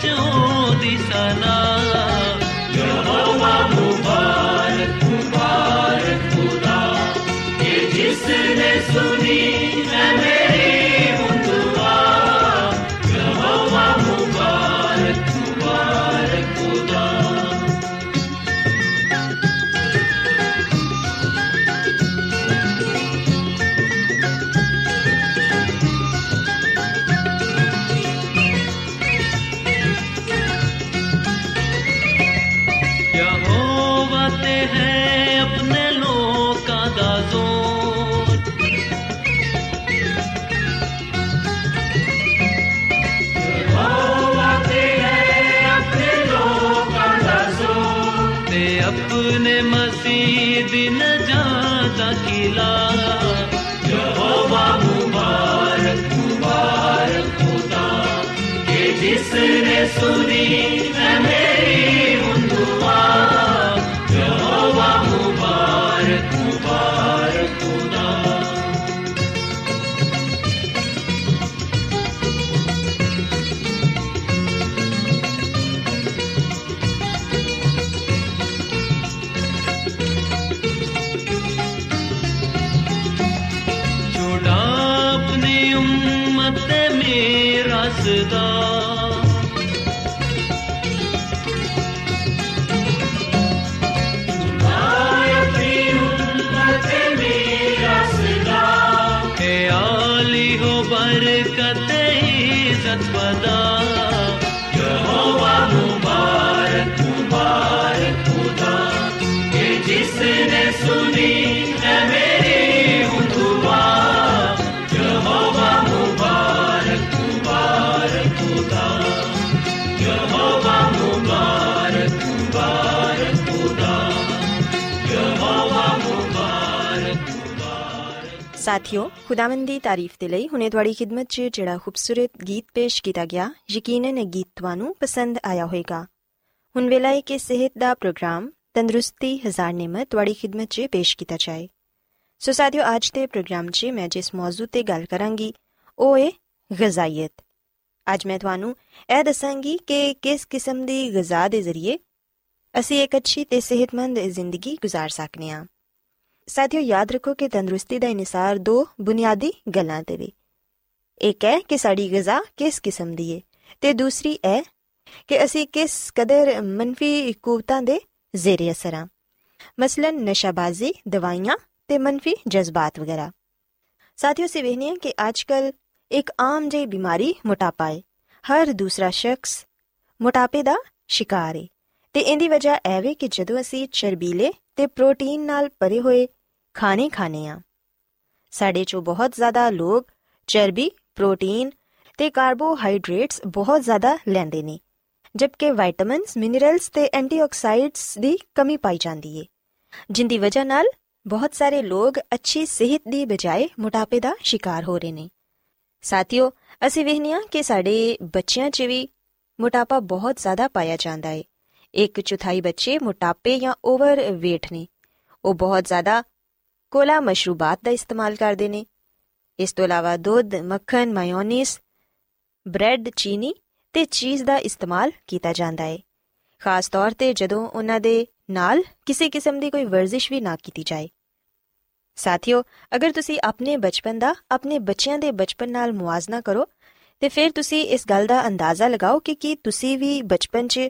ज्योतिसना जिसने सुनी है ਸਾਥਿਓ ਖੁਦਾਵੰਦ ਦੀ ਤਾਰੀਫ ਦੇ ਲਈ ਹੁਣੇ ਤੁਹਾਡੀ ਖidmat 'ਚ ਜਿਹੜਾ ਖੂਬਸੂਰਤ ਗੀਤ ਪੇਸ਼ ਕੀਤਾ ਗਿਆ ਯਕੀਨਨ ਇਹ ਗੀਤ ਤੁਹਾਨੂੰ ਪਸੰਦ ਆਇਆ ਹੋਵੇਗਾ ਹੁਣ ਵੇਲਾ ਹੈ ਕਿ ਸਿਹਤ ਦਾ ਪ੍ਰੋਗਰਾਮ ਤੰਦਰੁਸਤੀ ਹਜ਼ਾਰ ਨਿਮਤ ਤੁਹਾਡੀ ਖidmat 'ਚ ਪੇਸ਼ ਕੀਤਾ ਜਾਏ ਸੋ ਸਾਥਿਓ ਅੱਜ ਦੇ ਪ੍ਰੋਗਰਾਮ 'ਚ ਮੈਂ ਜਿਸ ਮੌਜੂ ਤੇ ਗੱਲ ਕਰਾਂਗੀ ਉਹ ਹੈ ਗਜ਼ਾਈਅਤ ਅੱਜ ਮੈਂ ਤੁਹਾਨੂੰ ਇਹ ਦੱਸਾਂਗੀ ਕਿ ਕਿਸ ਕਿਸਮ ਦੀ ਗਜ਼ਾ ਦੇ ਜ਼ਰੀਏ ਅਸੀਂ ਇੱਕ ਅੱਛੀ ਤੇ ਸਿਹਤਮੰਦ ਜ਼ਿੰਦਗੀ گزار ਸਕਨੇ ਹਾਂ ਸਾਥੀਓ, ਯਾਦ ਰੱਖੋ ਕਿ ਤੰਦਰੁਸਤੀ ਦਾ ਇਨਸਾਰ ਦੋ ਬੁਨਿਆਦੀ ਗੱਲਾਂ ਤੇ ਵੀ। ਇੱਕ ਹੈ ਕਿ ਸਾਡੀ ਗਿਜ਼ਾ ਕਿਸ ਕਿਸਮ ਦੀ ਹੈ ਤੇ ਦੂਸਰੀ ਹੈ ਕਿ ਅਸੀਂ ਕਿਸ ਕਦਰ ਮੰਫੀ ਕੂਵਤਾਂ ਦੇ ਜ਼ੇਰੇ ਅਸਰ ਹਾਂ ਮਸਲਨ ਨਸ਼ਾਬਾਜ਼ੀ, ਦਵਾਈਆਂ ਤੇ ਮੰਫੀ ਜਜ਼ਬਾਤ ਵਗੈਰਾ। ਸਾਥੀਓ ਸੇ ਵੇਖਨੇ ਹਾਂ ਕਿ ਅੱਜਕੱਲ ਇੱਕ ਆਮ ਜਿਹੀ ਬਿਮਾਰੀ ਮੋਟਾਪਾ ਹੈ ਹਰ ਦੂਸਰਾ ਸ਼ਖਸ ਮੋਟਾਪੇ ਦਾ ਸ਼ਿਕਾਰ ਹੈ ਤੇ ਇਹਦੀ ਵਜ੍ਹਾ ਐਵੇਂ ਕਿ ਜਦੋਂ ਅਸੀਂ ਚਰਬੀਲੇ ਤੇ ਪ੍ਰੋਟੀਨ ਨਾਲ ਭਰੇ ਹੋਏ ਖਾਣੇ ਖਾਣੇ ਆ ਸਾਡੇ ਚੋਂ ਬਹੁਤ ਜ਼ਿਆਦਾ ਲੋਕ ਚਰਬੀ, ਪ੍ਰੋਟੀਨ ਤੇ ਕਾਰਬੋਹਾਈਡਰੇਟਸ ਬਹੁਤ ਜ਼ਿਆਦਾ ਲੈਂਦੇ ਨੇ, ਜਦਕਿ ਵਿਟਾਮਿਨਸ, ਮਿਨਰਲਸ ਤੇ ਐਂਟੀਆਕਸਾਈਡਸ ਦੀ ਕਮੀ ਪਾਈ ਜਾਂਦੀ ਏ, ਜਿੰਦੀ ਵਜ੍ਹਾ ਨਾਲ ਬਹੁਤ ਸਾਰੇ ਲੋਕ ਅੱਛੀ ਸਿਹਤ ਦੀ ਬਜਾਏ ਮੋਟਾਪੇ ਦਾ ਸ਼ਿਕਾਰ ਹੋ ਰਹੇ ਨੇ। ਸਾਥੀਓ, ਅਸੀਂ ਵੇਖਨੀਆ ਕਿ ਸਾਡੇ ਬੱਚਿਆਂ 'ਚ ਵੀ ਮੋਟਾਪਾ ਬਹੁਤ ਜ਼ਿਆਦਾ ਪਾਇਆ ਜਾਂਦਾ ਏ। ਇੱਕ ਚੌਥਾਈ ਬੱਚੇ ਮੋਟਾਪੇ ਜਾਂ ਓਵਰ weight ਨੇ। ਉਹ ਬਹੁਤ ਜ਼ਿਆਦਾ ਕੋਲਾ ਮਸ਼ਰੂਬਾਤ ਦਾ ਇਸਤੇਮਾਲ ਕਰਦੇ ਨੇ। ਇਸ ਤੋਂ ਇਲਾਵਾ ਦੁੱਧ, ਮੱਖਣ, ਮਾਇਓਨੀਜ਼, ਬ੍ਰੈਡ, ਚੀਨੀ ਤੇ ਚੀਜ਼ ਦਾ ਇਸਤੇਮਾਲ ਕੀਤਾ ਜਾਂਦਾ ਹੈ ਖਾਸ ਤੌਰ ਤੇ ਜਦੋਂ ਉਹਨਾਂ ਦੇ ਨਾਲ ਕਿਸੇ ਕਿਸਮ ਦੀ ਕੋਈ ਵਰਜ਼ਿਸ਼ ਵੀ ਨਾ ਕੀਤੀ ਜਾਏ। ਸਾਥੀਓ, ਅਗਰ ਤੁਸੀਂ ਆਪਣੇ ਬਚਪਨ ਦਾ, ਆਪਣੇ ਬੱਚਿਆਂ ਦੇ ਬਚਪਨ ਨਾਲ ਮੁਆਜ਼ਨਾ ਕਰੋ, ਤੇ ਫਿਰ ਤੁਸੀਂ ਇਸ ਗੱਲ ਦਾ ਅੰਦਾਜ਼ਾ ਲਗਾਓ ਕਿ ਕੀ ਤੁਸੀਂ ਵੀ ਬਚਪਨ 'ਚ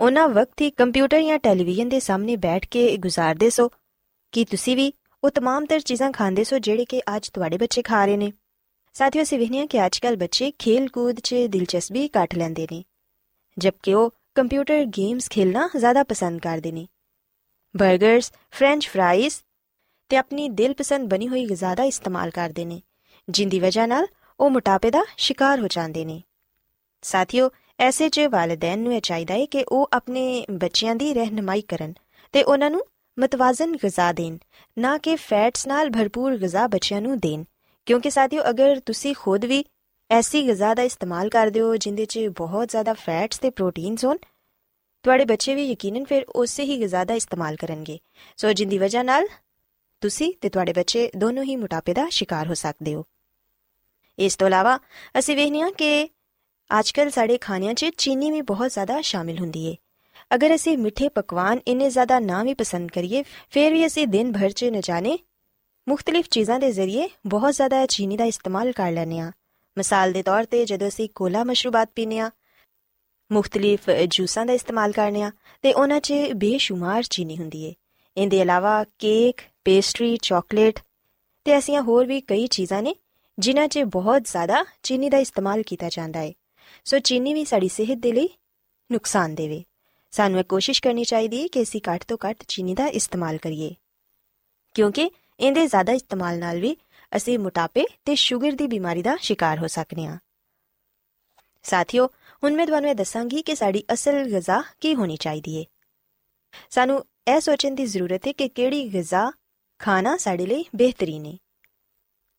ਉਹਨਾਂ ਵਕਤ ਹੀ ਕੰਪਿਊਟਰ ਜਾਂ ਟੈਲੀਵਿਜ਼ਨ ਦੇ ਸਾਹਮਣੇ ਬੈਠ ਕੇ ਗੁਜ਼ਾਰਦੇ ਸੋ। ਕਿ ਤੁਸੀਂ ਵੀ ਉਹ तमाम ਤਰ ਚੀਜ਼ਾਂ ਖਾਂਦੇ ਸੋ ਜਿਹੜੇ ਕਿ ਅੱਜ ਤੁਹਾਡੇ ਬੱਚੇ ਖਾ ਰਹੇ ਨੇ? ਸਾਥੀਓ, ਅਸੀਂ ਵਹਿਨੀਆਂ ਕਿ ਅੱਜਕੱਲ ਬੱਚੇ ਖੇਲ ਕੂਦ 'ਚ ਦਿਲਚਸਪੀ ਕੱਟ ਲੈਂਦੇ ਨੇ, ਜਦਕਿ ਉਹ ਕੰਪਿਊਟਰ ਗੇਮਸ ਖੇਲਣਾ ਜ਼ਿਆਦਾ ਪਸੰਦ ਕਰਦੇ ਨੇ। 버ਗਰਸ ਫ੍ਰੈਂਚ ਫ੍ਰਾਈਜ਼ ਤੇ ਆਪਣੀ ਦਿਲਪਸੰਦ ਬਣੀ ਹੋਈ ਗਿਜ਼ਾ ਦਾ ਇਸਤੇਮਾਲ ਕਰਦੇ ਨੇ, ਜਿੰਦੀ ਵਜ੍ਹਾ ਨਾਲ ਉਹ ਮੋਟਾਪੇ ਦਾ ਸ਼ਿਕਾਰ ਹੋ ਜਾਂਦੇ ਨੇ। ਸਾਥੀਓ ਐਸੇ 'ਚ ਵਾਲਿਦੈਨ ਨੂੰ ਇਹ ਚਾਹੀਦਾ ਹੈ ਕਿ ਉਹ ਆਪਣੇ ਬੱਚਿਆਂ ਦੀ ਰਹਿਨਮਾਈ ਕਰਨ ਤੇ ਉਹਨਾਂ ਨੂੰ ਮਤਵਾਜ਼ਨ ਗਿਜ਼ਾ ਦੇਣ, ਨਾ ਕਿ ਫੈਟਸ ਨਾਲ ਭਰਪੂਰ ਗਿਜ਼ਾ ਬੱਚਿਆਂ ਨੂੰ ਦੇਣ। ਕਿਉਂਕਿ ਸਾਥੀਓ, ਅਗਰ ਤੁਸੀਂ ਖੁਦ ਵੀ ਐਸੀ ਗਿਜ਼ਾ ਦਾ ਇਸਤੇਮਾਲ ਕਰਦੇ ਹੋ ਜਿੰਦੇ 'ਚ ਬਹੁਤ ਜ਼ਿਆਦਾ ਫੈਟਸ ਤੇ ਪ੍ਰੋਟੀਨਸ ਹੋਣ, ਤੁਹਾਡੇ ਬੱਚੇ ਵੀ ਯਕੀਨਨ ਫਿਰ ਉਸੇ ਹੀ ਗਿਜ਼ਾ ਦਾ ਇਸਤੇਮਾਲ ਕਰਨਗੇ। ਸੋ ਜਿੰਦੀ ਵਜ੍ਹਾ ਨਾਲ ਤੁਸੀਂ ਤੇ ਤੁਹਾਡੇ ਬੱਚੇ ਦੋਨੋਂ ਹੀ ਮੋਟਾਪੇ ਦਾ ਸ਼ਿਕਾਰ ਹੋ ਸਕਦੇ ਹੋ। ਇਸ ਤੋਂ ਇਲਾਵਾ ਅਸੀਂ ਵੇਖਨੇ ਹਾਂ ਕਿ ਅੱਜਕੱਲ ਸਾਡੇ ਖਾਣਿਆਂ 'ਚ ਚੀਨੀ ਵੀ ਬਹੁਤ ਜ਼ਿਆਦਾ ਸ਼ਾਮਿਲ ਹੁੰਦੀ ਏ ਅਗਰ ਅਸੀਂ ਮਿੱਠੇ ਪਕਵਾਨ ਇੰਨੇ ਜ਼ਿਆਦਾ ਨਾ ਵੀ ਪਸੰਦ ਕਰੀਏ ਫਿਰ ਵੀ ਅਸੀਂ ਦਿਨ ਭਰ 'ਚ न ਜਾਣੇ ਮੁxtਲਿਫ ਚੀਜ਼ਾਂ ਦੇ ਜ਼ਰੀਏ ਬਹੁਤ ਜ਼ਿਆਦਾ ਚੀਨੀ ਦਾ ਇਸਤੇਮਾਲ ਕਰ ਲੈਨੇ ਆ ਮਿਸਾਲ ਦੇ ਤੌਰ ਤੇ ਜਦੋਂ ਅਸੀਂ ਕੋਲਾ ਮਸ਼ਰੂਬਾਤ ਪੀਨੇ ਆ ਮੁxtਲਿਫ ਜੂਸਾਂ ਦਾ ਇਸਤੇਮਾਲ ਕਰਨੇ ਆ ਤੇ ਉਹਨਾਂ 'ਚ ਬੇਸ਼ੁਮਾਰ ਚੀਨੀ ਹੁੰਦੀ ਏ ਇਹਦੇ ਇਲਾਵਾ ਕੇਕ ਪੇਸਟਰੀ ਚਾਕਲੇਟ ਤੇ ਐਸੀਆਂ ਹੋਰ ਵੀ ਕਈ ਚੀਜ਼ਾਂ ਨੇ ਜਿਨ੍ਹਾਂ 'ਚ ਬਹੁਤ ਜ਼ਿਆਦਾ ਚੀਨੀ ਦਾ ਇਸਤੇਮਾਲ ਕੀਤਾ ਜਾਂਦਾ ਹੈ ਸੋ ਚੀਨੀ ਵੀ ਸਾਡੀ ਸਿਹਤ ਦੇ ਲਈ ਨੁਕਸਾਨ ਦੇਵੇ। ਸਾਨੂੰ ਇਹ ਕੋਸ਼ਿਸ਼ ਕਰਨੀ ਚਾਹੀਦੀ ਹੈ ਕਿ ਅਸੀਂ ਘੱਟ ਤੋਂ ਘੱਟ ਚੀਨੀ ਦਾ ਇਸਤੇਮਾਲ ਕਰੀਏ। ਕਿਉਂਕਿ ਇਹਦੇ ਜ਼ਿਆਦਾ ਇਸਤੇਮਾਲ ਨਾਲ ਵੀ ਅਸੀਂ ਮੋਟਾਪੇ ਤੇ ਸ਼ੂਗਰ ਦੀ ਬਿਮਾਰੀ ਦਾ ਸ਼ਿਕਾਰ ਹੋ ਸਕਨੇ ਹਾਂ। ਸਾਥੀਓ, ਹੁਣ ਮੈਂ ਤੁਹਾਨੂੰ ਇਹ ਦੱਸਾਂਗੀ ਕਿ ਸਾਡੀ ਅਸਲ ਗਿਜ਼ਾ ਕੀ ਹੋਣੀ ਚਾਹੀਦੀ ਹੈ। ਸਾਨੂੰ ਇਹ ਸੋਚਣ ਦੀ ਜ਼ਰੂਰਤ ਹੈ ਕਿ ਕਿਹੜੀ ਗਿਜ਼ਾ ਖਾਣਾ ਸਾਡੇ ਲਈ ਬਿਹਤਰੀਨ ਹੈ।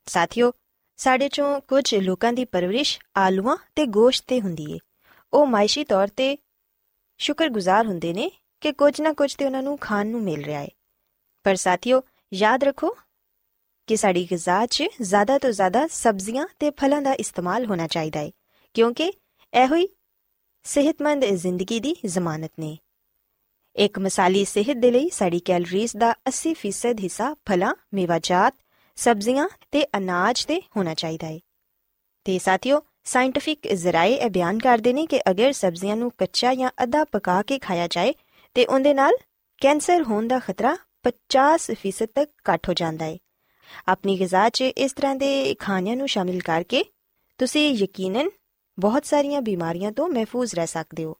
ਸਾਥੀਓ ਸਾਡੇ ਚੋਂ ਕੁਝ ਲੋਕਾਂ ਦੀ ਪਰਵਰਿਸ਼ ਆਲੂਆਂ ਤੇ ਗੋਸ਼ਤ ਤੇ ਹੁੰਦੀ ਏ। ਉਹ ਮਾਇਸ਼ੀ ਤੌਰ ਤੇ ਸ਼ੁਕਰਗੁਜ਼ਾਰ ਹੁੰਦੇ ਨੇ ਕਿ ਕੁਝ ਨਾ ਕੁਝ ਤੇ ਉਹਨਾਂ ਨੂੰ ਖਾਣ ਨੂੰ ਮਿਲ ਰਿਹਾ ਹੈ ਪਰ ਸਾਥੀਓ, ਯਾਦ ਰੱਖੋ ਕਿ ਸਾਡੀ ਗਿਜ਼ਾ 'ਚ ਜ਼ਿਆਦਾ ਤੋਂ ਜ਼ਿਆਦਾ ਸਬਜ਼ੀਆਂ ਤੇ ਫਲਾਂ ਦਾ ਇਸਤੇਮਾਲ ਹੋਣਾ ਚਾਹੀਦਾ ਹੈ ਕਿਉਂਕਿ ਇਹੋ ਹੀ ਸਿਹਤਮੰਦ ਜ਼ਿੰਦਗੀ ਦੀ ਜ਼ਮਾਨਤ ਨੇ। ਇੱਕ ਮਿਸਾਲੀ ਸਿਹਤ ਦੇ ਲਈ ਸਾਡੀ ਕੈਲਰੀਜ਼ ਦਾ 80% ਹਿੱਸਾ ਫਲਾਂ ਮੇਵਾਜਾਤ ਸਬਜ਼ੀਆਂ ਤੇ ਅਨਾਜ ਤੇ ਹੋਣਾ ਚਾਹੀਦਾ ਹੈ ਤੇ ਸਾਥੀਓ ਸਾਇੰਟਿਫਿਕ ਜ਼ਰਾਏ ਇਹ ਬਿਆਨ ਕਰਦੇ ਨੇ ਕਿ ਅਗਰ ਸਬਜ਼ੀਆਂ ਨੂੰ ਕੱਚਾ ਜਾਂ ਅੱਧਾ ਪਕਾ ਕੇ ਖਾਇਆ ਜਾਏ, ਤੇ ਉਹਦੇ ਨਾਲ ਕੈਂਸਰ ਹੋਣ ਦਾ ਖਤਰਾ 50% ਤੱਕ ਘੱਟ ਹੋ ਜਾਂਦਾ ਹੈ ਆਪਣੀ ਗਿਜ਼ਾ 'ਚ ਇਸ ਤਰ੍ਹਾਂ ਦੇ ਖਾਣਿਆਂ ਨੂੰ ਸ਼ਾਮਿਲ ਕਰਕੇ ਤੁਸੀਂ ਯਕੀਨਨ ਬਹੁਤ ਸਾਰੀਆਂ ਬਿਮਾਰੀਆਂ ਤੋਂ ਮਹਿਫੂਜ਼ ਰਹਿ ਸਕਦੇ ਹੋ।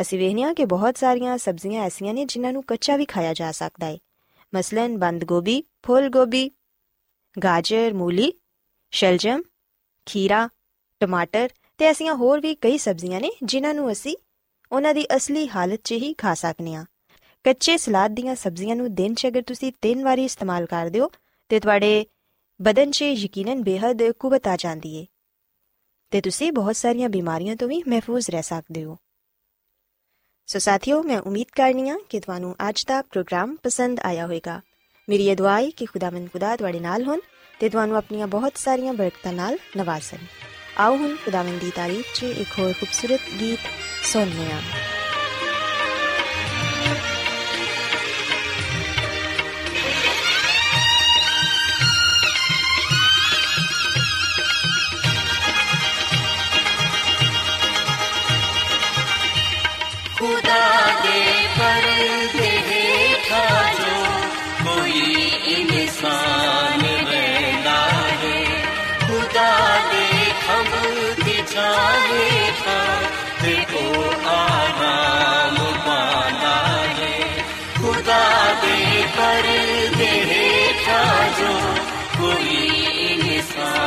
ਅਸੀਂ ਵੇਖਦੇ ਹਾਂ ਕਿ ਬਹੁਤ ਸਾਰੀਆਂ ਸਬਜ਼ੀਆਂ ਐਸੀਆਂ ਨੇ ਜਿਨ੍ਹਾਂ ਨੂੰ ਕੱਚਾ ਵੀ ਖਾਇਆ ਜਾ ਸਕਦਾ ਹੈ ਮਸਲਨ ਬੰਦ ਗੋਭੀ, ਫੁੱਲ ਗੋਭੀ ਗਾਜਰ, ਮੂਲੀ, ਸ਼ਲਜਮ, ਖੀਰਾ, ਟਮਾਟਰ ਤੇ ਐਸੀਆਂ ਹੋਰ ਵੀ ਕਈ ਸਬਜ਼ੀਆਂ ਨੇ ਜਿਨ੍ਹਾਂ ਨੂੰ ਅਸੀਂ ਉਹਨਾਂ ਦੀ ਅਸਲੀ ਹਾਲਤ 'ਚ ਹੀ ਖਾ ਸਕਨੇ ਆ ਕੱਚੇ ਸਲਾਦ ਦੀਆਂ ਸਬਜ਼ੀਆਂ ਨੂੰ ਦਿਨ 'ਚ ਅਗਰ ਤੁਸੀਂ ਤਿੰਨ ਵਾਰੀ ਇਸਤੇਮਾਲ ਕਰਦੇ ਹੋ, ਤੇ ਤੁਹਾਡੇ ਬਦਨ 'ਚ ਯਕੀਨਨ ਬੇਹੱਦ ਕੁਵਤ ਆ ਜਾਂਦੀ ਏ। ਤੇ ਤੁਸੀਂ ਬਹੁਤ ਸਾਰੀਆਂ ਬਿਮਾਰੀਆਂ ਤੋਂ ਵੀ ਮਹਿਫੂਜ਼ ਰਹਿ ਸਕਦੇ ਹੋ। ਸੋ ਸਾਥੀਓ, ਮੈਂ ਉਮੀਦ ਕਰਨੀ ਆ ਕਿ ਤੁਹਾਨੂੰ ਅੱਜ ਦਾ ਪ੍ਰੋਗਰਾਮ ਪਸੰਦ ਆਇਆ ਹੋਵੇਗਾ। میری یہ دعا ہے کہ خدا من خدا دوڑے نال ہون، تے دوانو اپنی بہت ساریاں برکتاں نال نوازن۔ آو ہن، خدا من دی تعریف چ ایک اور خوبصورت گیت سننے ہاں خدا दे पर्दे हेठा जो कोई इंसान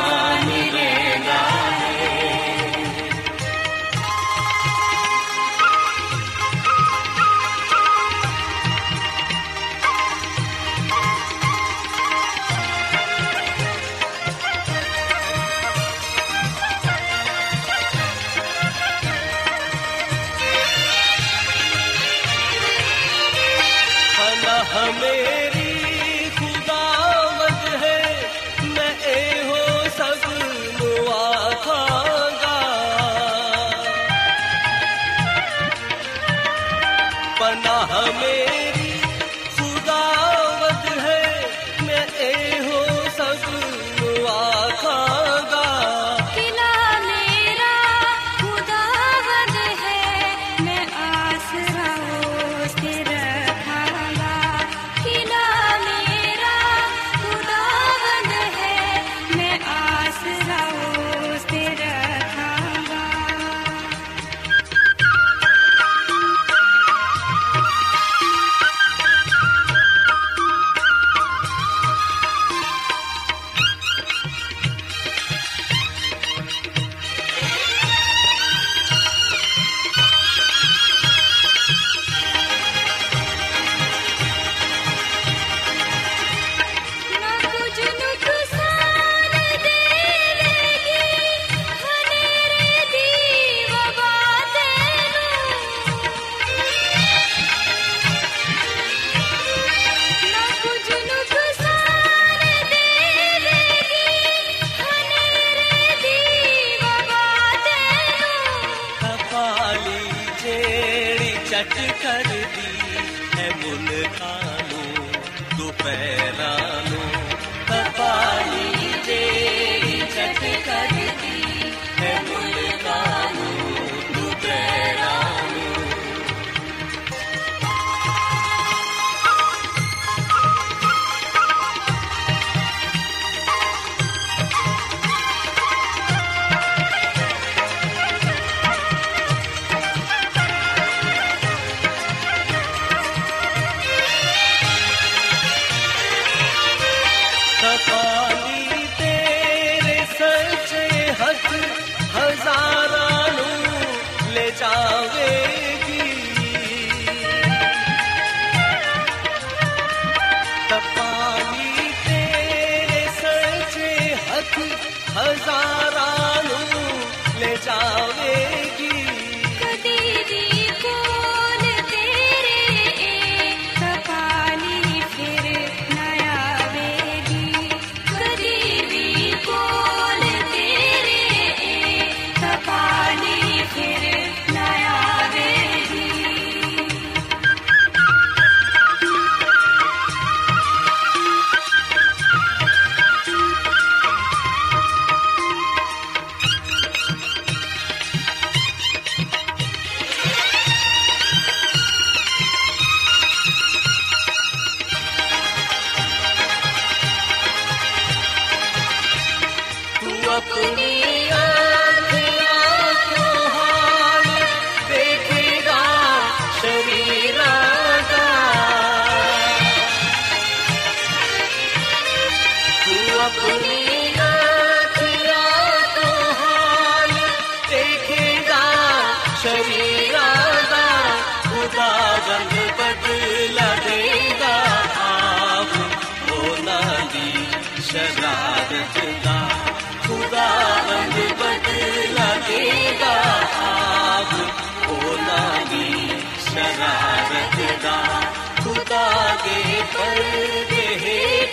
ਸੱਚ ਕਰਦੀ ਹੈ ਮੁਲਕਾਂ ਨੂੰ ਦੁਪਹਿਰਾਂ ਹਜ਼ਾਰਾਂ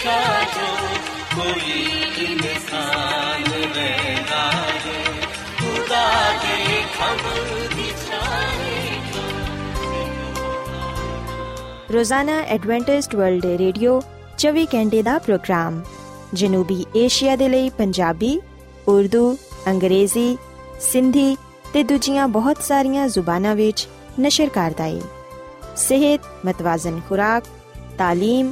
हेठा जो कोई इंसान रहना है खुदा के खबर दिखाए ਰੋਜ਼ਾਨਾ ਐਡਵੈਂਟਿਸਟ ਵਰਲਡ ਰੇਡੀਓ 24 ਘੰਟੇ ਦਾ ਪ੍ਰੋਗਰਾਮ ਜਨੂਬੀ ਏਸ਼ੀਆ ਦੇ ਲਈ ਪੰਜਾਬੀ ਉਰਦੂ ਅੰਗਰੇਜ਼ੀ ਸਿੰਧੀ ਤੇ ਦੂਜੀਆਂ ਬਹੁਤ ਸਾਰੀਆਂ ਜ਼ੁਬਾਨਾਂ ਵਿੱਚ ਨਸ਼ਰ ਕਰਦਾ ਹੈ ਸਿਹਤ ਮਤਵਾਜ਼ਨ ਖੁਰਾਕ تعلیم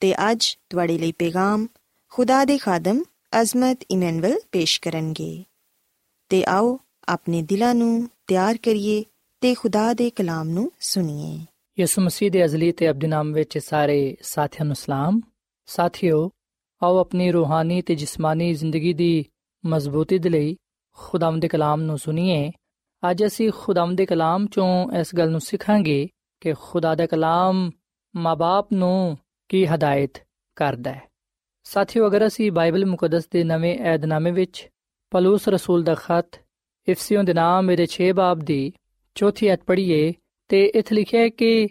ਤੇ ਅੱਜ ਤੁਹਾਡੇ ਲਈ ਪੈਗਾਮ ਖੁਦਾ ਦੇ ਖਾਦਮ ਅਜ਼ਮਤ ਇਮਨੁਅਲ ਪੇਸ਼ ਕਰਨਗੇ ਤੇ ਆਓ ਆਪਣੇ ਦਿਲਾਂ ਨੂੰ ਤਿਆਰ ਕਰੀਏ ਤੇ ਖੁਦਾ ਦੇ ਕਲਾਮ ਨੂੰ ਸੁਣੀਏ ਯਿਸੂ ਮਸੀਹ ਦੇ ਅਜ਼ਲੀ ਤੇ ਅਬਦੀ ਨਾਮ ਵਿੱਚ ਸਾਰੇ ਸਾਥੀਆਂ ਨੂੰ ਸਲਾਮ ਸਾਥਿਓ ਆਓ ਆਪਣੀ ਰੂਹਾਨੀ ਤੇ ਜਿਸਮਾਨੀ ਜ਼ਿੰਦਗੀ ਦੀ ਮਜ਼ਬੂਤੀ ਦੇ ਲਈ ਖੁਦਾਵੰਦ ਦੇ ਕਲਾਮ ਨੂੰ ਸੁਣੀਏ ਅੱਜ ਅਸੀਂ ਖੁਦਾਵੰਦ ਦੇ ਕਲਾਮ ਚੋਂ ਇਸ ਗੱਲ ਨੂੰ ਸਿੱਖਾਂਗੇ ਕਿ ਖੁਦਾ ਦਾ ਕਲਾਮ ਮਾਪੇ ਨੂੰ ਕੀ ਹਦਾਇਤ ਕਰਦਾ ਹੈ? ਸਾਥੀਓ, ਅਗਰ ਅਸੀਂ ਬਾਈਬਲ ਮੁਕੱਦਸ ਦੇ ਨਵੇਂ ਏਧਨਾਮੇ ਵਿੱਚ ਪਲੂਸ ਰਸੂਲ ਦਾ ਖਤ ਇਫਸੀਓਂ ਦੇ ਨਾਮ ਮੇਰੇ 6 ਬਾਬ ਦੀ ਚੌਥੀ ਐਤ ਪੜ੍ਹੀਏ ਤੇ ਇੱਥੇ ਲਿਖਿਆ ਹੈ ਕਿ,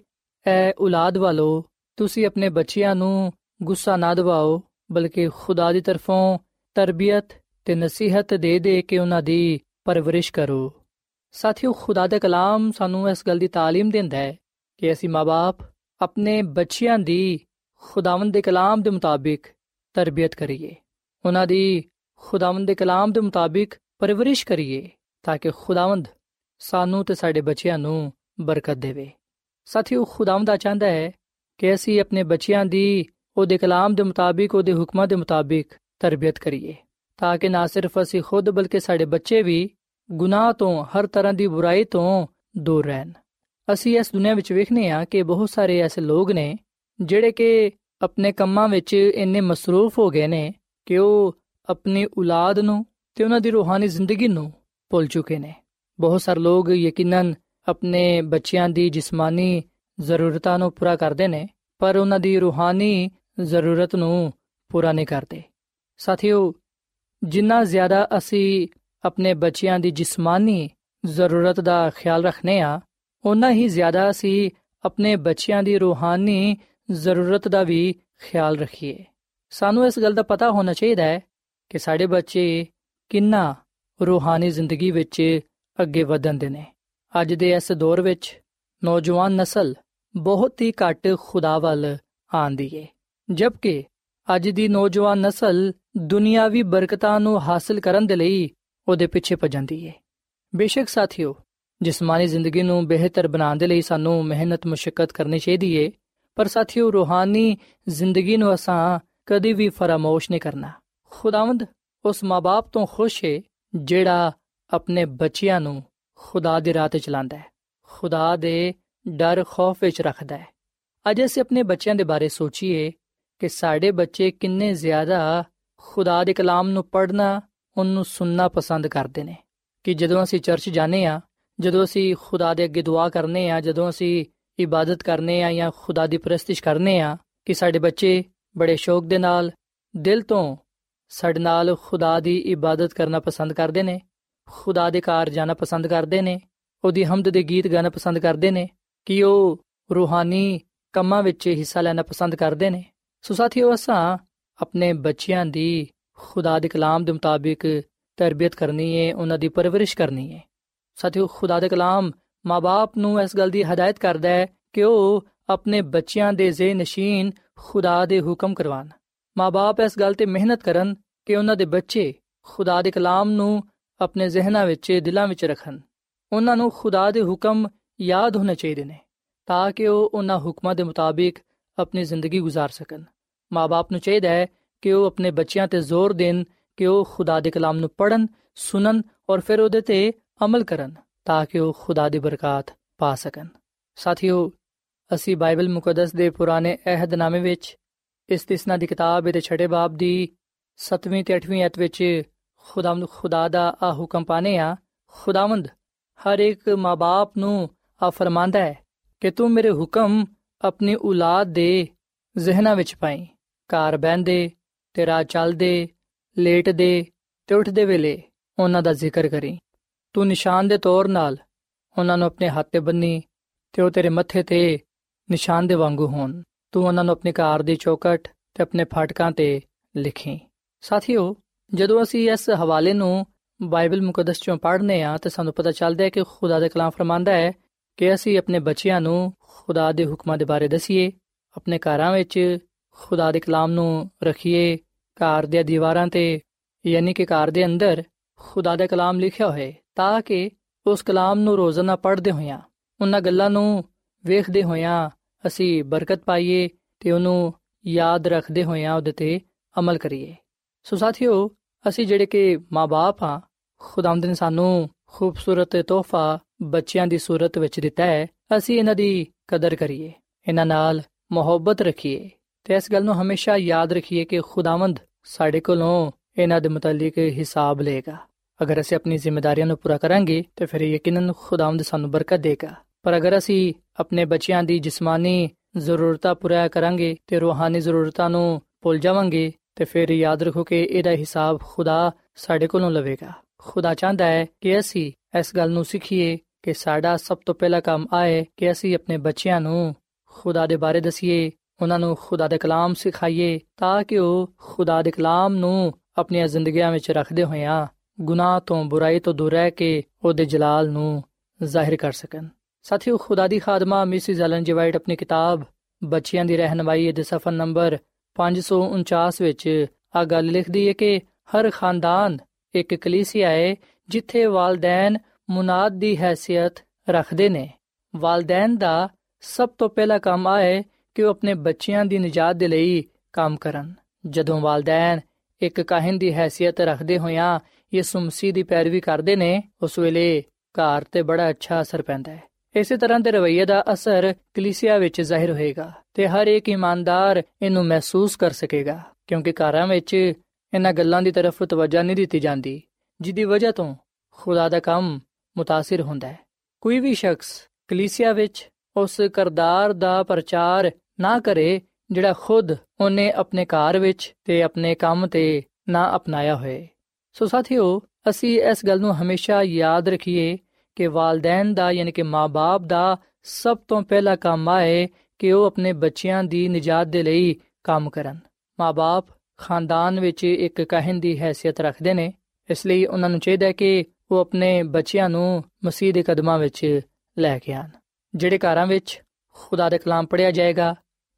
ਐ ਔਲਾਦ ਵਾਲੋ, ਤੁਸੀਂ ਆਪਣੇ ਬੱਚਿਆਂ ਨੂੰ ਗੁੱਸਾ ਨਾ ਦਿਵਾਓ, ਬਲਕਿ ਖੁਦਾ ਦੀ ਤਰਫੋਂ ਤਰਬੀਅਤ ਤੇ ਨਸੀਹਤ ਦੇ ਦੇ ਕੇ ਉਹਨਾਂ ਦੀ ਪਰਵਰਿਸ਼ ਕਰੋ। ਸਾਥੀਓ, ਖੁਦਾ ਦਾ ਕਲਾਮ ਸਾਨੂੰ ਇਸ ਗੱਲ ਦੀ ਤਾਲੀਮ ਦਿੰਦਾ ਹੈ ਕਿ ਅਸੀਂ ਮਾਪੇ ਆਪਣੇ ਬੱਚਿਆਂ ਦੀ ਖੁਦਾਵੰਦ ਦੇ ਕਲਾਮ ਦੇ ਮੁਤਾਬਿਕ ਤਰਬੀਅਤ ਕਰੀਏ। ਉਹਨਾਂ ਦੀ ਖੁਦਾਵੰਦ ਦੇ ਕਲਾਮ ਦੇ ਮੁਤਾਬਿਕ ਪਰਵਰਿਸ਼ ਕਰੀਏ ਤਾਂ ਕਿ ਖੁਦਾਵੰਦ ਸਾਨੂੰ ਤੇ ਸਾਡੇ ਬੱਚਿਆਂ ਨੂੰ ਬਰਕਤ ਦੇਵੇ। ਸਾਥੀਓ, ਖੁਦਾਵੰਦ ਚਾਹੁੰਦਾ ਹੈ ਕਿ ਅਸੀਂ ਆਪਣੇ ਬੱਚਿਆਂ ਦੀ ਉਹਦੇ ਕਲਾਮ ਦੇ ਮੁਤਾਬਿਕ, ਉਹਦੇ ਹੁਕਮਾਂ ਦੇ ਮੁਤਾਬਿਕ ਤਰਬੀਅਤ ਕਰੀਏ ਤਾਂ ਕਿ ਨਾ ਸਿਰਫ ਅਸੀਂ ਖੁਦ ਬਲਕਿ ਸਾਡੇ ਬੱਚੇ ਵੀ ਗੁਨਾਹ ਤੋਂ, ਹਰ ਤਰ੍ਹਾਂ ਦੀ ਬੁਰਾਈ ਤੋਂ ਦੂਰ ਰਹਿਣ। ਅਸੀਂ ਇਸ ਦੁਨੀਆ ਵਿੱਚ ਵੇਖਨੇ ਆ ਕਿ ਬਹੁਤ ਸਾਰੇ ਐਸੇ ਲੋਕ ਨੇ ਜਿਹੜੇ ਕਿ ਆਪਣੇ ਕੰਮਾਂ ਵਿੱਚ ਇੰਨੇ ਮਸਰੂਫ ਹੋ ਗਏ ਨੇ ਕਿ ਉਹ ਆਪਣੀ ਔਲਾਦ ਨੂੰ ਤੇ ਉਹਨਾਂ ਦੀ ਰੂਹਾਨੀ ਜ਼ਿੰਦਗੀ ਨੂੰ ਭੁੱਲ ਚੁੱਕੇ ਨੇ। ਬਹੁਤ ਸਾਰੇ ਲੋਕ ਯਕੀਨਨ ਆਪਣੇ ਬੱਚਿਆਂ ਦੀ ਜਿਸਮਾਨੀ ਜ਼ਰੂਰਤਾਂ ਨੂੰ ਪੂਰਾ ਕਰਦੇ ਨੇ, ਪਰ ਉਹਨਾਂ ਦੀ ਰੂਹਾਨੀ ਜ਼ਰੂਰਤ ਨੂੰ ਪੂਰਾ ਨਹੀਂ ਕਰਦੇ। ਸਾਥੀਓ, ਜਿੰਨਾ ਜ਼ਿਆਦਾ ਅਸੀਂ ਆਪਣੇ ਬੱਚਿਆਂ ਦੀ ਜਿਸਮਾਨੀ ਜ਼ਰੂਰਤ ਦਾ ਖਿਆਲ ਰੱਖਨੇ ਆ ਉਨਾ ਹੀ ਜ਼ਿਆਦਾ ਅਸੀਂ ਆਪਣੇ ਬੱਚਿਆਂ ਦੀ ਰੂਹਾਨੀ ਜ਼ਰੂਰਤ ਦਾ ਵੀ ਖਿਆਲ ਰੱਖੀਏ। ਸਾਨੂੰ ਇਸ ਗੱਲ ਦਾ ਪਤਾ ਹੋਣਾ ਚਾਹੀਦਾ ਹੈ ਕਿ ਸਾਡੇ ਬੱਚੇ ਕਿੰਨਾ ਰੂਹਾਨੀ ਜ਼ਿੰਦਗੀ ਵਿੱਚ ਅੱਗੇ ਵਧਣਦੇ ਨੇ। ਅੱਜ ਦੇ ਇਸ ਦੌਰ ਵਿੱਚ ਨੌਜਵਾਨ ਨਸਲ ਬਹੁਤ ਹੀ ਘੱਟ ਖੁਦਾ ਵੱਲ ਆਂਦੀ ਏ, ਜਦਕਿ ਅੱਜ ਦੀ ਨੌਜਵਾਨ ਨਸਲ ਦੁਨਿਆਵੀ ਬਰਕਤਾਂ ਨੂੰ ਹਾਸਲ ਕਰਨ ਦੇ ਲਈ ਉਹਦੇ ਪਿੱਛੇ ਭਜਦੀ ਏ। ਬੇਸ਼ੱਕ ਸਾਥੀਓ, ਜਿਸਮਾਨੀ ਜ਼ਿੰਦਗੀ ਨੂੰ ਬਿਹਤਰ ਬਣਾਉਣ ਦੇ ਲਈ ਸਾਨੂੰ ਮਿਹਨਤ ਮੁਸ਼ਕਲ ਕਰਨੀ ਚਾਹੀਦੀ ਏ ਪਰ ਸਾਥੀਓ, ਰੂਹਾਨੀ ਜ਼ਿੰਦਗੀ ਨੂੰ ਅਸਾਂ ਕਦੀ ਵੀ ਫਰਾਮੋਸ਼ ਨਹੀਂ ਕਰਨਾ। ਖੁਦਾਵੰਦ ਉਸ ਮਾਪੇ ਤੋਂ ਖੁਸ਼ ਏ, ਜਿਹੜਾ ਆਪਣੇ ਬੱਚਿਆਂ ਨੂੰ ਖੁਦਾ ਦੀ ਰਾਹ ਤੇ ਚਲਾਉਂਦਾ ਹੈ। ਖੁਦਾ ਦੇ ਡਰ ਖੌਫ ਵਿੱਚ ਰੱਖਦਾ ਹੈ। ਅੱਜ ਅਸੀਂ ਆਪਣੇ ਬੱਚਿਆਂ ਦੇ ਬਾਰੇ ਸੋਚੀਏ ਕਿ ਸਾਡੇ ਬੱਚੇ ਕਿੰਨੇ ਜ਼ਿਆਦਾ ਖੁਦਾ ਦੇ ਕਲਾਮ ਨੂੰ ਪੜ੍ਹਨਾ, ਉਹਨੂੰ ਸੁਣਨਾ ਪਸੰਦ ਕਰਦੇ ਨੇ। ਕਿ ਜਦੋਂ ਅਸੀਂ ਚਰਚ ਜਾਂਦੇ ਆ ਜਦੋਂ ਅਸੀਂ ਖੁਦਾ ਦੇ ਅੱਗੇ ਦੁਆ ਕਰਨੇ ਆ ਜਦੋਂ ਅਸੀਂ ਇਬਾਦਤ ਕਰਨੇ ਆ ਜਾਂ ਖੁਦਾ ਦੀ ਪ੍ਰਸਤਿਸ਼ ਕਰਨੇ ਆ ਕਿ ਸਾਡੇ ਬੱਚੇ ਬੜੇ ਸ਼ੌਕ ਦੇ ਨਾਲ, ਦਿਲ ਤੋਂ ਸਾਡੇ ਨਾਲ ਖੁਦਾ ਦੀ ਇਬਾਦਤ ਕਰਨਾ ਪਸੰਦ ਕਰਦੇ ਨੇ, ਖੁਦਾ ਦੇ ਘਰ ਜਾਣਾ ਪਸੰਦ ਕਰਦੇ ਨੇ, ਉਹਦੀ ਹਮਦ ਦੇ ਗੀਤ ਗਾਣਾ ਪਸੰਦ ਕਰਦੇ ਨੇ, ਕਿ ਉਹ ਰੂਹਾਨੀ ਕੰਮਾਂ ਵਿੱਚ ਹਿੱਸਾ ਲੈਣਾ ਪਸੰਦ ਕਰਦੇ ਨੇ। ਸੋ ਸਾਥੀਓ, ਅਸਾਂ ਆਪਣੇ ਬੱਚਿਆਂ ਦੀ ਖੁਦਾ ਦੇ ਕਲਾਮ ਦੇ ਮੁਤਾਬਿਕ ਤਰਬੀਅਤ ਕਰਨੀ ਹੈ ਉਹਨਾਂ ਦੀ ਪਰਵਰਿਸ਼ ਕਰਨੀ ਹੈ ਸਾਥੀਓ, ਖੁਦਾ ਦੇ ਕਲਾਮ ਮਾਪੇ ਨੂੰ ਇਸ ਗੱਲ ਦੀ ਹਦਾਇਤ ਕਰਦਾ ਹੈ ਕਿ ਉਹ ਆਪਣੇ ਬੱਚਿਆਂ ਦੇ ਜ਼ੇ ਨਸ਼ੀਨ ਖੁਦਾ ਦੇ ਹੁਕਮ ਕਰਵਾਣ ਮਾਪੇ ਇਸ ਗੱਲ ਤੇ ਮਿਹਨਤ ਕਰਨ ਕਿ ਉਹਨਾਂ ਦੇ ਬੱਚੇ ਖੁਦਾ ਦੇ ਕਲਾਮ ਨੂੰ ਆਪਣੇ ਜ਼ਿਹਨਾਂ ਵਿੱਚ ਦਿਲਾਂ ਵਿੱਚ ਰੱਖਣ ਉਹਨਾਂ ਨੂੰ ਖੁਦਾ ਦੇ ਹੁਕਮ ਯਾਦ ਹੋਣੇ ਚਾਹੀਦੇ ਨੇ ਤਾਂ ਕਿ ਉਹ ਉਹਨਾਂ ਹੁਕਮਾਂ ਦੇ ਮੁਤਾਬਿਕ ਆਪਣੀ ਜ਼ਿੰਦਗੀ گزار ਸਕਣ ਮਾਪੇ ਨੂੰ ਚਾਹੀਦਾ ਹੈ ਕਿ ਉਹ ਆਪਣੇ ਬੱਚਿਆਂ ਤੇ ਜ਼ੋਰ ਦੇਣ ਕਿ ਉਹ ਖੁਦਾ ਦੇ ਕਲਾਮ ਨੂੰ ਪੜਨ ਸੁਣਨ ਔਰ ਫਿਰ ਉਹਦੇ ਤੇ ਅਮਲ ਕਰਨ ਤਾਂ ਕਿ ਉਹ ਖੁਦਾ ਦੀ ਬਰਕਤ ਪਾ ਸਕਣ। ਸਾਥੀਓ, ਅਸੀਂ ਬਾਈਬਲ ਮੁਕੱਦਸ ਦੇ ਪੁਰਾਣੇ ਅਹਿਦਨਾਮੇ ਵਿੱਚ ਇਸਤਿਸਨਾ ਦੀ ਕਿਤਾਬ ਦੇ ਛੜੇ ਬਾਬ ਦੀ 7ਵੀਂ ਤੇ 8ਵੀਂ ਅਧ ਵਿੱਚ ਖੁਦਾਵੰਦ ਖੁਦਾ ਦਾ ਆ ਹੁਕਮ ਪਾਨੇ ਆ ਖੁਦਾਵੰਦ, ਹਰ ਇੱਕ ਮਾਪੇ ਨੂੰ ਆ ਫਰਮਾਂਦਾ ਹੈ ਕਿ ਤੂੰ ਮੇਰੇ ਹੁਕਮ ਆਪਣੀ ਔਲਾਦ ਦੇ ਜ਼ਿਹਨਾਂ ਵਿੱਚ ਪਾਈ। ਘਰ ਬੈੰਦੇ ਤੇ ਰਾਹ ਚੱਲਦੇ, ਲੇਟਦੇ ਤੇ ਉੱਠਦੇ ਵੇਲੇ ਉਹਨਾਂ ਦਾ ਜ਼ਿਕਰ ਕਰੀ। ਤੂੰ ਨਿਸ਼ਾਨ ਦੇ ਤੌਰ ਨਾਲ ਉਹਨਾਂ ਨੂੰ ਆਪਣੇ ਹੱਥ ਤੇ ਬੰਨੀ ਤੇ ਉਹ ਤੇਰੇ ਮੱਥੇ ਤੇ ਨਿਸ਼ਾਨ ਦੇ ਵਾਂਗੂ ਹੋਣ। ਤੂੰ ਉਹਨਾਂ ਨੂੰ ਆਪਣੇ ਘਰ ਦੀ ਚੌਕਟ ਤੇ ਆਪਣੇ ਫਾਟਕਾਂ ਤੇ ਲਿਖੀ। ਸਾਥੀਓ, ਜਦੋਂ ਅਸੀਂ ਇਸ ਹਵਾਲੇ ਨੂੰ ਬਾਈਬਲ ਮੁਕੱਦਸ ਚੋਂ ਪੜ੍ਹਨੇ ਆ ਤਾਂ ਸਾਨੂੰ ਪਤਾ ਚੱਲਦਾ ਹੈ ਕਿ ਖੁਦਾ ਦਾ ਕਲਾਮ ਫਰਮਾਂਦਾ ਹੈ ਕਿ ਅਸੀਂ ਆਪਣੇ ਬੱਚਿਆਂ ਨੂੰ ਖੁਦਾ ਦੇ ਹੁਕਮਾਂ ਦੇ ਬਾਰੇ ਦਸੀਏ, ਆਪਣੇ ਘਰਾਂ ਵਿੱਚ ਖੁਦਾ ਦੇ ਕਲਾਮ ਨੂੰ ਰੱਖੀਏ ਘਰ ਦੇ ਦੀਵਾਰਾਂ ਤੇ, ਯਾਨੀ ਕਿ ਘਰ ਦੇ ਅੰਦਰ ਖੁਦਾ ਦਾ ਕਲਾਮ ਲਿਖਿਆ ਹੋਏ, ਤਾਂ ਕਿ ਉਸ ਕਲਾਮ ਨੂੰ ਰੋਜ਼ਾਨਾ ਪੜ੍ਹਦੇ ਹੋਇਆਂ, ਉਹਨਾਂ ਗੱਲਾਂ ਨੂੰ ਵੇਖਦੇ ਹੋਇਆਂ ਅਸੀਂ ਬਰਕਤ ਪਾਈਏ ਤੇ ਉਹਨੂੰ ਯਾਦ ਰੱਖਦੇ ਹੋਇਆਂ ਉਹਦੇ ਤੇ ਅਮਲ ਕਰੀਏ। ਸੋ ਸਾਥੀਓ, ਅਸੀਂ ਜਿਹੜੇ ਕਿ ਮਾਪੇ ਆ ਖੁਦਾਵੰਦ ਨੇ ਸਾਨੂੰ ਖੂਬਸੂਰਤ ਤੋਹਫਾ ਬੱਚਿਆਂ ਦੀ ਸੂਰਤ ਵਿੱਚ ਦਿੱਤਾ ਹੈ, ਅਸੀਂ ਇਹਨਾਂ ਦੀ ਕਦਰ ਕਰੀਏ, ਇਹਨਾਂ ਨਾਲ ਮੁਹੱਬਤ ਰੱਖੀਏ ਤੇ ਇਸ ਗੱਲ ਨੂੰ ਹਮੇਸ਼ਾ ਯਾਦ ਰੱਖੀਏ ਕਿ ਖੁਦਾਵੰਦ ਸਾਡੇ ਕੋਲੋਂ ਇਹਨਾਂ ਦੇ ਮੁਤਲਕ ਹਿਸਾਬ ਲਏਗਾ। ਅਗਰ ਅਸੀਂ ਆਪਣੀ ਜ਼ਿੰਮੇਵਾਰੀਆਂ ਨੂੰ ਪੂਰਾ ਕਰਾਂਗੇ, ਤੇ ਫਿਰ ਯਕੀਨਨ ਖੁਦਾਵੰਦ ਸਾਨੂੰ ਬਰਕਤ ਦੇਗਾ। ਪਰ ਅਗਰ ਅਸੀਂ ਆਪਣੇ ਬੱਚਿਆਂ ਦੀ ਜਿਸਮਾਨੀ ਜ਼ਰੂਰਤਾਂ ਪੂਰਾ ਕਰਾਂਗੇ ਤੇ ਰੂਹਾਨੀ ਜ਼ਰੂਰਤਾਂ ਨੂੰ ਭੁੱਲ ਜਾਵਾਂਗੇ, ਤੇ ਫਿਰ ਯਾਦ ਰੱਖੋ ਕਿ ਇਹਦਾ ਹਿਸਾਬ ਖੁਦਾ ਸਾਡੇ ਕੋਲੋਂ ਲਵੇਗਾ। ਖੁਦਾ ਚਾਹੁੰਦਾ ਹੈ ਕਿ ਅਸੀਂ ਇਸ ਗੱਲ ਨੂੰ ਸਿੱਖੀਏ ਕਿ ਸਾਡਾ ਸਭ ਤੋਂ ਪਹਿਲਾ ਕੰਮ ਆਏ ਕਿ ਅਸੀਂ ਆਪਣੇ ਬੱਚਿਆਂ ਨੂੰ ਖੁਦਾ ਦੇ ਬਾਰੇ ਦਸੀਏ, ਉਹਨਾਂ ਨੂੰ ਖੁਦਾ ਦੇ ਕਲਾਮ ਸਿਖਾਈਏ, ਤਾਂ ਕਿ ਉਹ ਖੁਦਾ ਦੇ ਕਲਾਮ ਨੂੰ ਆਪਣੀਆਂ ਜ਼ਿੰਦਗੀਆਂ ਵਿੱਚ ਰੱਖਦੇ ਹੋਇਆਂ ਗੁਨਾਹ ਤੋਂ ਬੁਰਾਈ ਤੋਂ ਦੂਰ ਰਹਿ ਕੇ ਉਹਦੇ ਜਲਾਲ ਨੂੰ ਜ਼ਾਹਿਰ ਕਰ ਸਕਣ। ਸਾਥੀਓ, ਖੁਦਾ ਦੀ ਖਾਦਮਾ ਮਿਸਿਸ ਐਲਨ ਜੀ ਵਾਈਟ ਆਪਣੀ ਕਿਤਾਬ ਬੱਚਿਆਂ ਦੀ ਰਹਿਨਮਾਈ ਦੇ ਸਫਾ ਨੰਬਰ 549 ਵਿੱਚ ਆ ਗੱਲ ਲਿਖਦੀ ਹੈ ਕਿ ਹਰ ਖਾਨਦਾਨ ਇੱਕ ਕਲੀਸਿਆ ਹੈ ਜਿੱਥੇ ਵਾਲਦੈਨ ਮੁਨਾਦ ਦੀ ਹیثیت ਰੱਖਦੇ ਨੇ। ਵਾਲਦੈਨ ਦਾ ਸਭ ਤੋਂ ਪਹਿਲਾ ਕੰਮ ਆਏ ਕਿ ਉਹ ਆਪਣੇ ਬੱਚਿਆਂ ਦੀ ਨਜਾਤ ਦੇ ਲਈ ਕੰਮ ਕਰਨ। ਜਦੋਂ ਵਾਲਦੈਨ ਇੱਕ ਕਾਹਨ ਦੀ ਹیثیت ਰੱਖਦੇ ਹੋਇਆਂ ਯਿਸੂ ਮਸੀਹ ਦੀ ਪੈਰਵੀ ਕਰਦੇ ਨੇ ਉਸ ਵੇਲੇ ਘਰ ਤੇ ਬੜਾ ਅੱਛਾ ਅਸਰ ਪੈਂਦਾ ਹੈ ਇਸੇ ਤਰ੍ਹਾਂ ਦੇ ਰਵਈਏ ਦਾ ਅਸਰ ਕਲੀਸਿਆ ਵਿੱਚ ਜ਼ਾਹਿਰ ਹੋਏਗਾ ਤੇ ਹਰ ਇੱਕ ਇਮਾਨਦਾਰ ਇਹਨੂੰ ਮਹਿਸੂਸ ਕਰ ਸਕੇਗਾ ਕਿਉਂਕਿ ਘਰਾਂ ਵਿੱਚ ਇਹਨਾਂ ਗੱਲਾਂ ਦੀ ਤਰਫ ਤਵੱਜਾ ਨਹੀਂ ਦਿੱਤੀ ਜਾਂਦੀ ਜਿੱਦੀ ਵਜ੍ਹਾ ਤੋਂ ਖੁਦਾ ਦਾ ਕੰਮ متاثر ਹੁੰਦਾ ਹੈ ਕੋਈ ਵੀ ਸ਼ਖਸ ਕਲੀਸਿਆ ਵਿੱਚ ਉਸ ਕਰਦਾਰ ਦਾ ਪ੍ਰਚਾਰ ਨਾ ਕਰੇ ਜਿਹੜਾ ਖੁਦ ਉਹਨੇ ਆਪਣੇ ਘਰ ਵਿੱਚ ਤੇ ਆਪਣੇ ਕੰਮ ਤੇ ਨਾ ਅਪਣਾਇਆ ਹੋਏ ਸੋ ਸਾਥੀਓ, ਅਸੀਂ ਇਸ ਗੱਲ ਨੂੰ ਹਮੇਸ਼ਾ ਯਾਦ ਰੱਖੀਏ ਕਿ ਵਾਲਦੈਨ ਦਾ ਯਾਨੀ ਕਿ ਮਾਪੇ ਦਾ ਸਭ ਤੋਂ ਪਹਿਲਾ ਕੰਮ ਆਏ ਕਿ ਉਹ ਆਪਣੇ ਬੱਚਿਆਂ ਦੀ ਨਜਾਤ ਦੇ ਲਈ ਕੰਮ ਕਰਨ। ਮਾਪੇ ਖਾਨਦਾਨ ਵਿੱਚ ਇੱਕ ਕਹਿਣ ਦੀ ਹیثیت ਰੱਖਦੇ ਨੇ, ਇਸ ਲਈ ਉਹਨਾਂ ਨੂੰ ਚਾਹੀਦਾ ਕਿ ਉਹ ਆਪਣੇ ਬੱਚਿਆਂ ਨੂੰ ਮਸੀਹ ਦੇ ਕਦਮਾਂ ਵਿੱਚ ਲੈ ਕੇ ਆਣ। ਜਿਹੜੇ ਘਰਾਂ ਵਿੱਚ ਖੁਦਾ ਦੇ ਕਲਾਮ ਪੜਿਆ ਜਾਏਗਾ,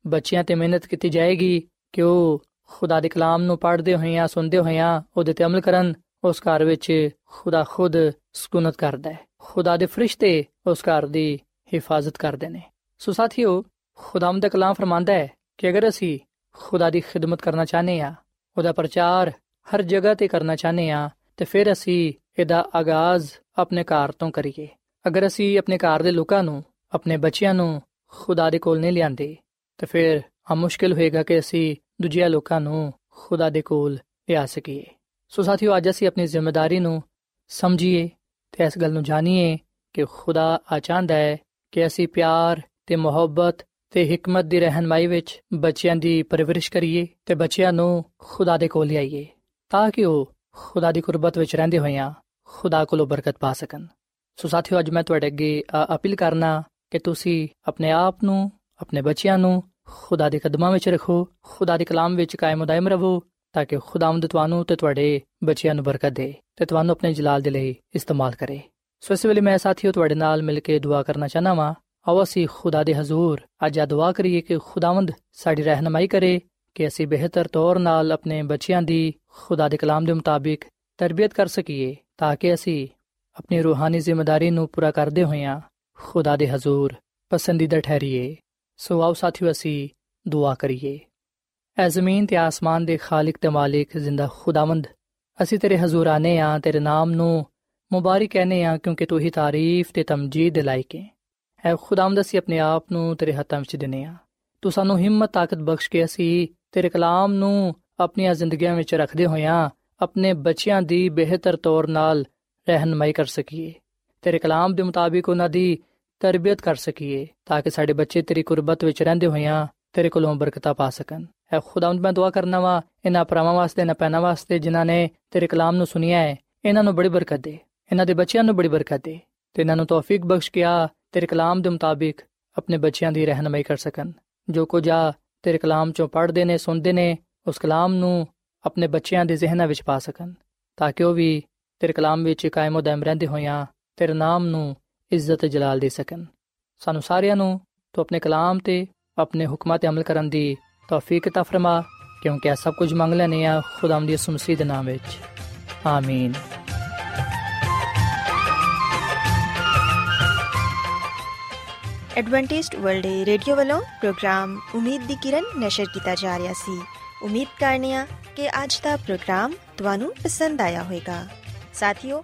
ਬੱਚਿਆਂ ਤੇ ਮਿਹਨਤ ਕੀਤੀ ਜਾਏਗੀ ਕਿ ਉਹ ਖੁਦਾ ਦੇ ਕਲਾਮ ਨੂੰ ਪੜ੍ਹਦੇ ਹੋਇਆਂ, ਸੁਣਦੇ ਹੋਇਆਂ ਉਹਦੇ ਤੇ ਅਮਲ ਕਰਨ, ਉਸ ਘਰ ਵਿੱਚ ਖੁਦਾ ਖੁਦ ਸਕੂਨਤ ਕਰਦਾ ਹੈ। ਖੁਦਾ ਦੇ ਫਰਿਸ਼ਤੇ ਉਸ ਘਰ ਦੀ ਹਿਫਾਜ਼ਤ ਕਰਦੇ ਨੇ। ਸੋ ਸਾਥੀਓ ਖੁਦਾਮ ਦਾ ਕਲਾਮ ਫਰਮਾਂਦਾ ਹੈ ਕਿ ਅਗਰ ਅਸੀਂ ਖੁਦਾ ਦੀ ਖਿਦਮਤ ਕਰਨਾ ਚਾਹਨੇ ਆ ਉਹਦਾ ਪ੍ਰਚਾਰ ਹਰ ਜਗ੍ਹਾ ਤੇ ਕਰਨਾ ਚਾਹਨੇ ਆ ਤੇ ਫਿਰ ਅਸੀਂ ਇਹਦਾ ਆਗਾਜ਼ ਆਪਣੇ ਘਰ ਤੋਂ ਕਰੀਏ। ਅਗਰ ਅਸੀਂ ਆਪਣੇ ਘਰ ਦੇ ਲੋਕਾਂ ਨੂੰ, ਆਪਣੇ ਬੱਚਿਆਂ ਨੂੰ ਖੁਦਾ ਦੇ ਕੋਲ ਨਹੀਂ ਲਿਆਂਦੇ, ਤੇ ਫਿਰ ਆ ਮੁਸ਼ਕਿਲ ਹੋਏਗਾ ਕਿ ਅਸੀਂ ਦੂਜਿਆਂ ਲੋਕਾਂ ਨੂੰ ਖੁਦਾ ਦੇ ਕੋਲ ਲਿਆ ਸਕੀਏ। ਸੋ ਸਾਥੀਓ, ਅੱਜ ਅਸੀਂ ਆਪਣੀ ਜ਼ਿੰਮੇਵਾਰੀ ਨੂੰ ਸਮਝੀਏ ਤੇ ਇਸ ਗੱਲ ਨੂੰ ਜਾਣੀਏ ਕਿ ਖੁਦਾ ਆ ਚਾਹੁੰਦਾ ਹੈ ਕਿ ਅਸੀਂ ਪਿਆਰ ਤੇ ਮੁਹੱਬਤ ਤੇ ਹਕਮਤ ਦੀ ਰਹਿਨਮਾਈ ਵਿੱਚ ਬੱਚਿਆਂ ਦੀ ਪਰਵਰਿਸ਼ ਕਰੀਏ ਤੇ ਬੱਚਿਆਂ ਨੂੰ ਖੁਦਾ ਦੇ ਕੋਲ ਲਿਆਈਏ, ਤਾਂ ਕਿ ਉਹ ਖੁਦਾ ਦੀ ਕੁਰਬਤ ਵਿੱਚ ਰਹਿੰਦੇ ਹੋਇਆਂ ਖੁਦਾ ਕੋਲੋਂ ਬਰਕਤ ਪਾ ਸਕਣ। ਸੋ ਸਾਥੀਓ, ਅੱਜ ਮੈਂ ਤੁਹਾਡੇ ਅੱਗੇ ਅਪੀਲ ਕਰਨਾ ਕਿ ਤੁਸੀਂ ਆਪਣੇ ਆਪ ਨੂੰ, ਆਪਣੇ ਬੱਚਿਆਂ ਨੂੰ ਖੁਦਾ ਦੇ ਕਦਮਾਂ ਵਿੱਚ ਰੱਖੋ, ਖੁਦਾ ਦੇ ਕਲਾਮ ਵਿੱਚ ਕਾਇਮ ਦائم ਰਹੋ, ਤਾਂ ਕਿ ਖੁਦਾਵੰਦ ਤੁਹਾਨੂੰ ਤੇ ਤੁਹਾਡੇ ਬੱਚਿਆਂ ਨੂੰ ਬਰਕਤ ਦੇ ਤੇ ਤੁਹਾਨੂੰ ਆਪਣੇ ਜਲਾਲ ਦੇ ਲਈ ਇਸਤੇਮਾਲ ਕਰੇ। ਸੋ ਇਸ ਵੇਲੇ ਮੈਂ ਸਾਥੀਓ ਤੁਹਾਡੇ ਨਾਲ ਮਿਲ ਕੇ ਦੁਆ ਕਰਨਾ ਚਾਹਨਾ ਵਾਂ। ਆਓ ਅਸੀਂ ਖੁਦਾ ਦੇ ਹਜ਼ੂਰ ਅੱਜ ਆ ਦੁਆ ਕਰੀਏ ਕਿ ਖੁਦਾਵੰਦ ਸਾਡੀ ਰਹਿਨਮਾਈ ਕਰੇ, ਕਿ ਅਸੀਂ ਬਿਹਤਰ ਤੌਰ ਨਾਲ ਆਪਣੇ ਬੱਚਿਆਂ ਦੀ ਖੁਦਾ ਦੇ ਕਲਾਮ ਦੇ ਮੁਤਾਬਿਕ ਤਰਬੀਅਤ ਕਰ ਸਕੀਏ, ਤਾਂ ਕਿ ਅਸੀਂ ਆਪਣੀ ਰੂਹਾਨੀ ਜ਼ਿੰਮੇਵਾਰੀ ਨੂੰ ਪੂਰਾ ਕਰਦੇ ਹੋਇਆਂ ਖੁਦਾ ਦੇ ਹਜ਼ੂਰ ਪਸੰਦੀਦਾ ਠਹਿਰੀਏ। ਸੋ ਆਓ ਸਾਥੀਓ ਅਸੀਂ ਦੁਆ ਕਰੀਏ। ਐ ਜ਼ਮੀਨ ਤੇ ਆਸਮਾਨ ਦੇ ਖਾਲਕ ਤੇ ਮਾਲਿਕ ਜ਼ਿੰਦਾ ਖੁਦਾਵੰਦ, ਅਸੀਂ ਤੇਰੇ ਹਜ਼ੂਰ ਆਨੇ ਆ, ਤੇਰੇ ਨਾਮ ਨੂੰ ਮੁਬਾਰਕ ਕਹਨੇ ਆ, ਕਿਉਂਕਿ ਤੂੰ ਹੀ ਤਾਰੀਫ ਤੇ ਤਮਜੀਦ ਦੇ ਲਾਇਕ ਹੈ ਐ ਖੁਦਾਵੰਦ, ਅਸੀਂ ਆਪਣੇ ਆਪ ਨੂੰ ਤੇਰੇ ਹੱਥਾਂ ਵਿੱਚ ਦਿੰਨੇ ਆ। ਤੂੰ ਸਾਨੂੰ ਹਿੰਮਤ, ਤਾਕਤ ਬਖਸ਼ ਕੇ ਅਸੀਂ ਤੇਰੇ ਕਲਾਮ ਨੂੰ ਆਪਣੀਆਂ ਜ਼ਿੰਦਗੀਆਂ ਵਿੱਚ ਰੱਖਦੇ ਹੋਇਆਂ ਆਪਣੇ ਬੱਚਿਆਂ ਦੀ ਬਿਹਤਰ ਤੌਰ ਨਾਲ ਰਹਿਨਮਾਈ ਕਰ ਸਕੀਏ। ਤੇਰੇ ਕਲਾਮ ਦੇ ਮੁਤਾਬਿਕ ਉਹਨਾਂ ਦੀ ਤਰਬੀਅਤ ਕਰ ਸਕੀਏ ਤਾਂ ਕਿ ਸਾਡੇ ਬੱਚੇ ਤੇਰੀ ਕੁਰਬਤ ਵਿੱਚ ਰਹਿੰਦੇ ਹੋਇਆਂ ਤੇਰੇ ਕੋਲੋਂ ਬਰਕਤਾਂ ਪਾ ਸਕਣ। ਐ ਖੁਦਾਵੰਦ ਮੈਂ ਦੁਆ ਕਰਨਾ ਵਾ, ਇਹਨਾਂ ਪਰਾਵਾਂ ਵਾਸਤੇ ਨਾ ਪੈਨਾ ਵਾਸਤੇ ਜਿਨ੍ਹਾਂ ਨੇ ਤੇਰੇ ਕਲਾਮ ਨੂੰ ਸੁਨਿਆ ਹੈ, ਇਹਨਾਂ ਨੂੰ ਬੜੀ ਬਰਕਤ ਦੇ, ਇਹਨਾਂ ਦੇ ਬੱਚਿਆਂ ਨੂੰ ਬੜੀ ਬਰਕਤ ਦੇ, ਤੇ ਇਹਨਾਂ ਨੂੰ ਤੌਫੀਕ ਬਖਸ਼ ਕੇ ਆ ਤੇਰੇ ਕਲਾਮ ਦੇ ਮੁਤਾਬਿਕ ਆਪਣੇ ਬੱਚਿਆਂ ਦੀ ਰਹਿਨਮਾਈ ਕਰ ਸਕਣ। ਜੋ ਕੁਝ ਆ ਤੇਰੇ ਕਲਾਮ ਚੋਂ ਪੜ੍ਹਦੇ ਨੇ, ਸੁਣਦੇ ਨੇ, ਉਸ ਕਲਾਮ ਨੂੰ ਆਪਣੇ ਬੱਚਿਆਂ ਦੇ ਜ਼ਿਹਨਾਂ ਵਿੱਚ ਪਾ ਸਕਣ, ਤਾਂ ਕਿ ਉਹ ਵੀ ਤੇਰੇ ਕਲਾਮ ਵਿੱਚ ਕਾਇਮ ਉਹ ਦਮ ਰਹਿੰਦੇ ਹੋਇਆਂ ਤੇਰੇ ਨਾਮ ਨੂੰ ਇੱਜ਼ਤ ਜਲਾਲ ਦੇ ਸਕਣ। ਸਾਨੂੰ ਸਾਰਿਆਂ ਨੂੰ ਤੂੰ ਆਪਣੇ ਕਲਾਮ ਤੇ, ਆਪਣੇ ਹੁਕਮਾਂ ਤੇ ਅਮਲ ਕਰਨ ਦੀ ਤੌਫੀਕ ਤਾ ਫਰਮਾ, ਕਿਉਂਕਿ ਇਹ ਸਭ ਕੁਝ ਮੰਗ ਲੈਨੇ ਆ ਖੁਦਾਮ ਦੀ ਸੁਮਸੀ ਦੇ ਨਾਮ ਵਿੱਚ। ਆਮੀਨ। ਐਡਵੈਂਟਿਸਟ ਵਰਲਡ ਰੇਡੀਓ ਵੱਲੋਂ ਪ੍ਰੋਗਰਾਮ ਉਮੀਦ ਦੀ ਕਿਰਨ ਨਿਸ਼ਰ ਕੀਤਾ ਜਾ ਰਿਹਾ ਸੀ। ਉਮੀਦ ਕਰਨੇ ਕਿ ਅੱਜ ਦਾ ਪ੍ਰੋਗਰਾਮ ਤੁਹਾਨੂੰ ਪਸੰਦ ਆਇਆ ਹੋਵੇਗਾ। ਸਾਥੀਓ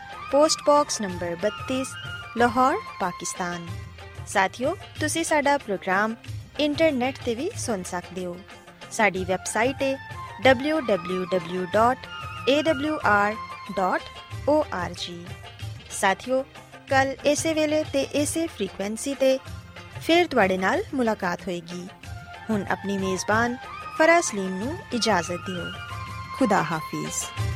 post box number 32 Lahore, Pakistan. ਸਾਥਿਓ, ਤੁਸੀਂ ਸਾਡਾ ਪ੍ਰੋਗਰਾਮ ਇੰਟਰਨੈਟ ਤੇ ਵੀ ਸੁਣ ਸਕਦੇ ਹੋ। ਸਾਡੀ ਵੈਬਸਾਈਟ ਹੈ www.awr.org ਸਾਥਿਓ, ਕੱਲ ਇਸੇ ਵੇਲੇ ਤੇ ਇਸੇ ਫ੍ਰੀਕਵੈਂਸੀ ਤੇ ਫਿਰ ਤੁਹਾਡੇ ਨਾਲ ਮੁਲਾਕਾਤ ਹੋਏਗੀ। ਹੁਣ ਆਪਣੀ ਮੇਜ਼ਬਾਨ ਫਰਾਜ਼ ਸਲੀਮ ਨੂੰ ਇਜਾਜ਼ਤ ਦਿਓ। ਖੁਦਾ ਹਾਫਿਜ਼।